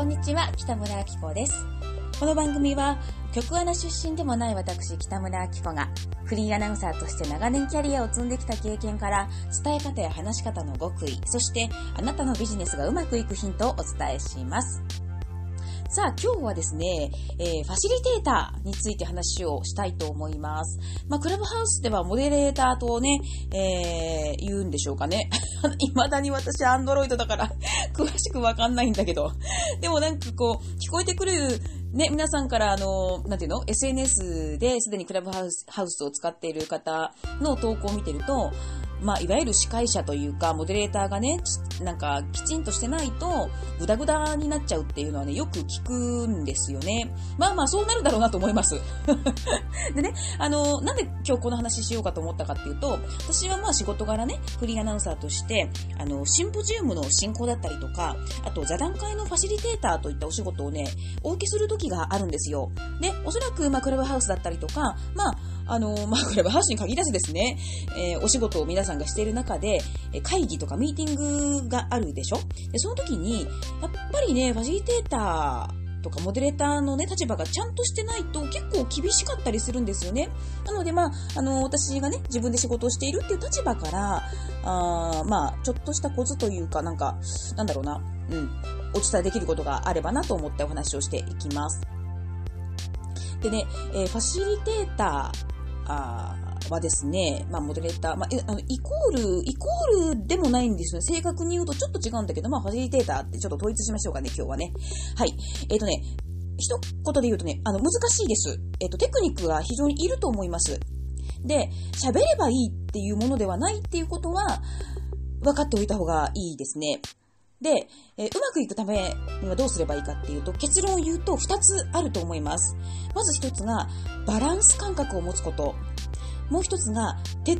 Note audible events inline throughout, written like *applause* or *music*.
こんにちは、北村明子です。この番組は、局アナ出身でもない私、北村明子が、フリーアナウンサーとして長年キャリアを積んできた経験から、伝え方や話し方の極意、そして、あなたのビジネスがうまくいくヒントをお伝えします。さあ、今日はですね、えー、ファシリテーターについて話をしたいと思います。まあ、クラブハウスではモデレーターとね、えー、言うんでしょうかね。*laughs* 未だに私アンドロイドだから *laughs* 詳しくわかんないんだけど。でもなんかこう、聞こえてくる、ね、皆さんからあの、なんていうの ?SNS ですでにクラブハウスハウスを使っている方の投稿を見てると、まあ、いわゆる司会者というか、モデレーターがね、なんか、きちんとしてないと、ぐだぐだになっちゃうっていうのはね、よく聞くんですよね。まあまあ、そうなるだろうなと思います。*laughs* でね、あの、なんで今日この話しようかと思ったかっていうと、私はまあ仕事柄ね、フリーアナウンサーとして、あの、シンポジウムの進行だったりとか、あと座談会のファシリテーターといったお仕事をね、お受けする時があるんですよ。で、おそらく、まあ、クラブハウスだったりとか、まあ、あの、まあ、クラブハウスに限らずですね、えー、お仕事を皆さんがしている中で、会議とかミーティングがあるでしょ？で、その時に、やっぱりね、ファシリテーターとかモデレーターのね、立場がちゃんとしてないと結構厳しかったりするんですよね。なので、まあ、あの、私がね、自分で仕事をしているっていう立場から、あまあ、ちょっとしたコツというか、なんか、なんだろうな、うん、お伝えできることがあればなと思ってお話をしていきます。でね、えー、ファシリテーター、はですね、まあ、モデレーター、まあ、あの、イコール、イコールでもないんですよね。正確に言うとちょっと違うんだけど、まあ、ファシリテーターってちょっと統一しましょうかね、今日はね。はい。えっ、ー、とね、一言で言うとね、あの、難しいです。えっ、ー、と、テクニックが非常にいると思います。で、喋ればいいっていうものではないっていうことは、分かっておいた方がいいですね。で、えー、うまくいくためにはどうすればいいかっていうと、結論を言うと2つあると思います。まず1つが、バランス感覚を持つこと。もう1つが、徹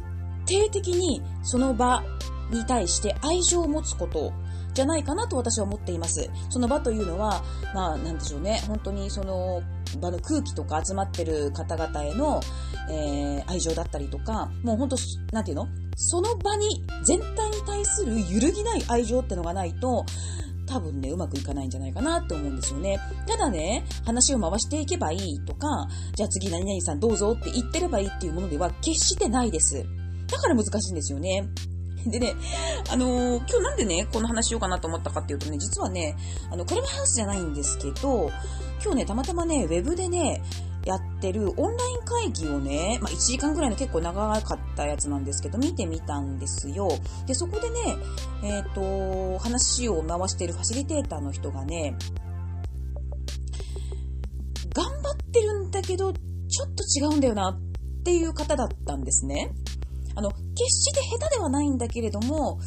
底的にその場に対して愛情を持つこと。じゃないかなと私は思っています。その場というのは、まあ、なんでしょうね。本当にその場の空気とか集まってる方々への、えー、愛情だったりとか、もう本当、なんていうの？その場に、全体に対する揺るぎない愛情ってのがないと、多分ね、うまくいかないんじゃないかなって思うんですよね。ただね、話を回していけばいいとか、じゃあ次何々さんどうぞって言ってればいいっていうものでは決してないです。だから難しいんですよね。でね、あのー、今日なんでね、この話しようかなと思ったかっていうとね、実はね、あの、クラブハウスじゃないんですけど、今日ね、たまたまね、ウェブでね、やってるオンライン会議をね、まあ、1時間ぐらいの結構長かったやつなんですけど、見てみたんですよ。で、そこでね、えっ、ー、と、話を回しているファシリテーターの人がね、頑張ってるんだけど、ちょっと違うんだよなっていう方だったんですね。あの、決して下手ではないんだけれども、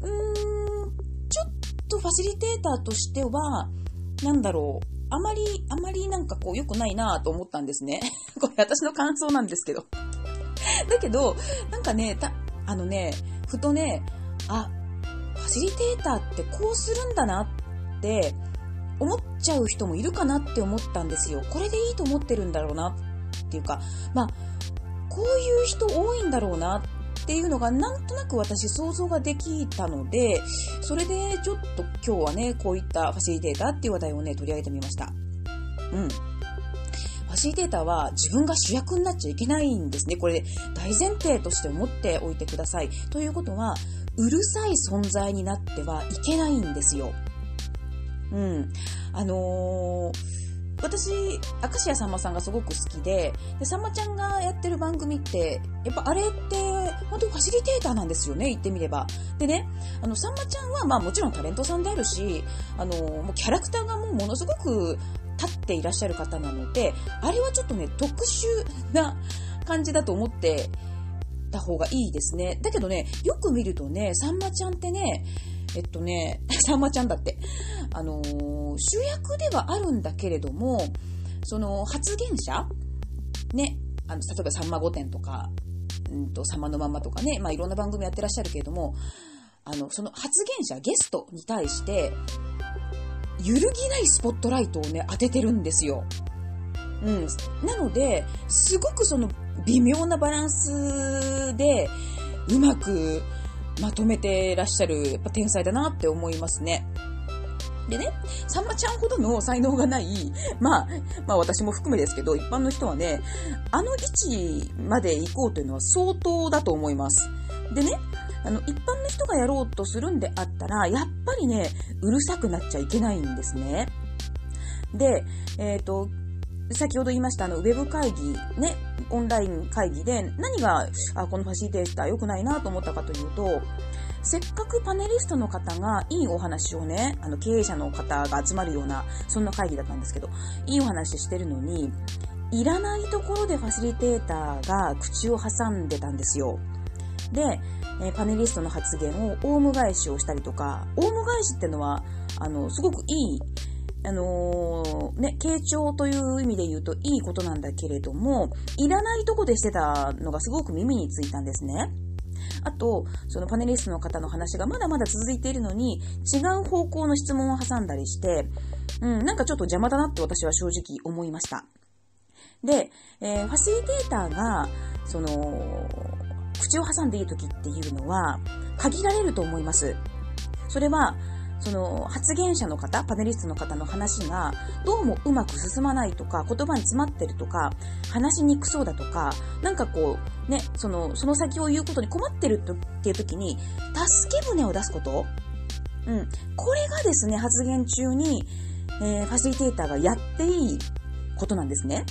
うーん、ちょっとファシリテーターとしては、なんだろう、あまり、あまりなんかこう良くないなぁと思ったんですね。*laughs* これ私の感想なんですけど。*laughs* だけど、なんかね、た、あのね、ふとね、あ、ファシリテーターってこうするんだなって思っちゃう人もいるかなって思ったんですよ。これでいいと思ってるんだろうなっていうか、まあ、こういう人多いんだろうなっていうのがなんとなく私想像ができたので、それでちょっと今日はね、こういったファシリテーターっていう話題をね、取り上げてみました。うん。ファシリテーターは自分が主役になっちゃいけないんですね。これ大前提として思っておいてください。ということは、うるさい存在になってはいけないんですよ。うん。あのー私、明石家さんまさんがすごく好きで、で、さんまちゃんがやってる番組って、やっぱあれって、本当にファシリテーターなんですよね、言ってみれば。でね、あの、さんまちゃんは、まあもちろんタレントさんであるし、あの、もうキャラクターがもうものすごく立っていらっしゃる方なので、あれはちょっとね、特殊な感じだと思ってた方がいいですね。だけどね、よく見るとね、さんまちゃんってね、えっとね、*laughs* さんまちゃんだって、あのー、主役ではあるんだけれども、その発言者ね、あの、例えばさんま御殿とか、うんと、さまのままとかね、まあいろんな番組やってらっしゃるけれども、あの、その発言者、ゲストに対して、揺るぎないスポットライトをね、当ててるんですよ。うん。なので、すごくその微妙なバランスで、うまくまとめてらっしゃる、やっぱ天才だなって思いますね。でね、さんまちゃんほどの才能がない、まあ、まあ私も含めですけど、一般の人はね、あの位置まで行こうというのは相当だと思います。でね、あの、一般の人がやろうとするんであったら、やっぱりね、うるさくなっちゃいけないんですね。で、えっ、ー、と、先ほど言いましたあの、ウェブ会議、ね、オンライン会議で何が、あ、このファシリテーター良くないなと思ったかというと、せっかくパネリストの方がいいお話をね、あの、経営者の方が集まるような、そんな会議だったんですけど、いいお話してるのに、いらないところでファシリテーターが口を挟んでたんですよ。で、えパネリストの発言をオウム返しをしたりとか、オウム返しってのは、あの、すごくいいあのー、ね、傾聴という意味で言うといいことなんだけれども、いらないとこでしてたのがすごく耳についたんですね。あと、そのパネリストの方の話がまだまだ続いているのに、違う方向の質問を挟んだりして、うん、なんかちょっと邪魔だなって私は正直思いました。で、えー、ファシリテーターが、その、口を挟んでいい時っていうのは、限られると思います。それは、その発言者の方、パネリストの方の話がどうもうまく進まないとか、言葉に詰まってるとか、話しにくそうだとか、なんかこう、ね、その、その先を言うことに困ってるっていう時に、助け舟を出すこと？うん。これがですね、発言中に、えー、ファシリテーターがやっていいことなんですね。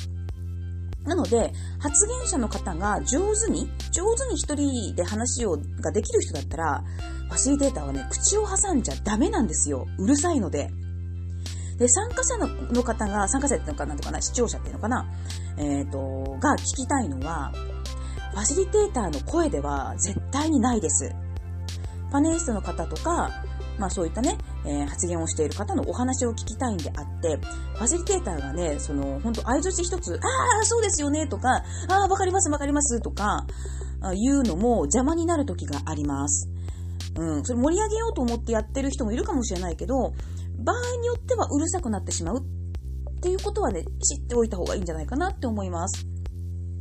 なので、発言者の方が上手に、上手に一人で話を、ができる人だったら、ファシリテーターはね、口を挟んじゃダメなんですよ。うるさいので。で、参加者の方が、参加者っていうのかなんとかな、視聴者っていうのかな、えっ、ー、と、が聞きたいのは、ファシリテーターの声では絶対にないです。パネリストの方とか、まあそういったね、えー、発言をしている方のお話を聞きたいんであって、ファシリテーターがね、その、本当合図一つ、ああ、そうですよね、とか、ああ、わかります、わかります、とか、言うのも邪魔になる時があります。うん、それ盛り上げようと思ってやってる人もいるかもしれないけど、場合によってはうるさくなってしまうっていうことはね、知っておいた方がいいんじゃないかなって思います。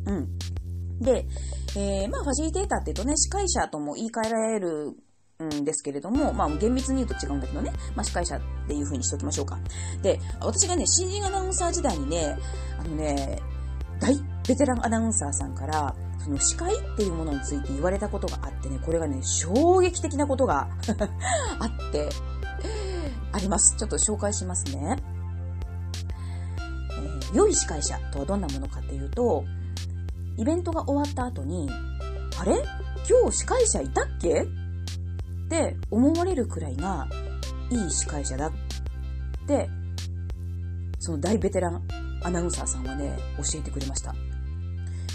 うん。で、えー、まあ、ファシリテーターって言うとね、司会者とも言い換えられるんですけれども、まあ、厳密に言うと違うんだけどね、まあ、司会者っていう風にしておきましょうか。で、私がね、新人アナウンサー時代にね、あのね、大ベテランアナウンサーさんから、その司会っていうものについて言われたことがあってね、これがね、衝撃的なことが *laughs* あって、あります。ちょっと紹介しますね。えー、良い司会者とはどんなものかっていうと、イベントが終わった後に、あれ？今日司会者いたっけ？って思われるくらいがいい司会者だって、その大ベテランアナウンサーさんはね、教えてくれました。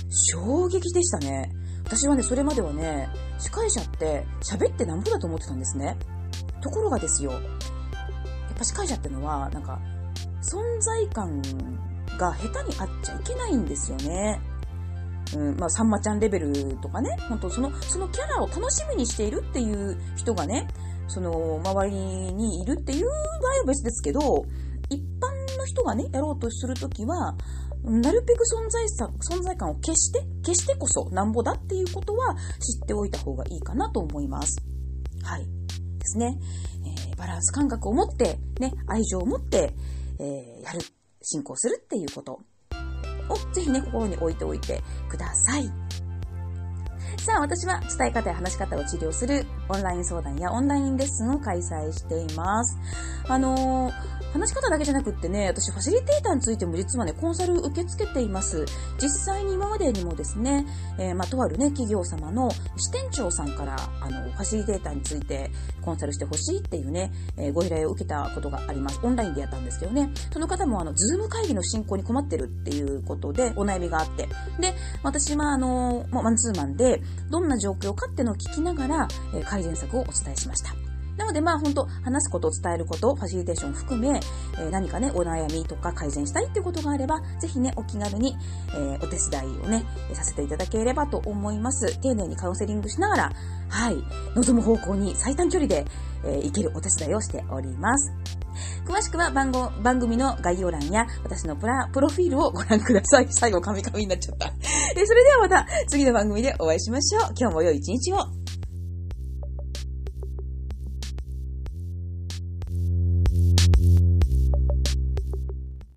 衝撃でしたね。私はね、それまではね、司会者って喋ってなんぼだと思ってたんですね。ところがですよ、やっぱ司会者ってのは、なんか、存在感が下手にあっちゃいけないんですよね。うん、まあ、さんまちゃんレベルとかね、本当その、そのキャラを楽しみにしているっていう人がね、その、周りにいるっていう場合は別ですけど、一般の人がね、やろうとするときは、なるべく存在さ、存在感を消して、消してこそなんぼだっていうことは知っておいた方がいいかなと思います。はい。ですね。えー、バランス感覚を持って、ね、愛情を持って、えー、やる、進行するっていうことをぜひね、心に置いておいてください。さあ、私は伝え方や話し方を治療するオンライン相談やオンラインレッスンを開催しています。あのー話し方だけじゃなくってね、私ファシリテーターについても実はね、コンサル受け付けています。実際に今までにもですね、えー、まあ、とあるね、企業様の支店長さんから、あの、ファシリテーターについてコンサルしてほしいっていうね、えー、ご依頼を受けたことがあります。オンラインでやったんですけどね、その方もあの、ズーム会議の進行に困ってるっていうことでお悩みがあって、で、私はあの、まあマンツーマンで、どんな状況かっていうのを聞きながら、えー、改善策をお伝えしました。なのでまあ本当話すこと、伝えること、ファシリテーション含め、え、何かね、お悩みとか改善したいっていうことがあれば、ぜひね、お気軽に、え、お手伝いをね、させていただければと思います。丁寧にカウンセリングしながら、はい、望む方向に最短距離で、えー、行けるお手伝いをしております。詳しくは番号、番組の概要欄や私のプラ、プロフィールをご覧ください。*laughs* 最後、カミカミになっちゃった。えそれではまた次の番組でお会いしましょう。今日も良い一日を。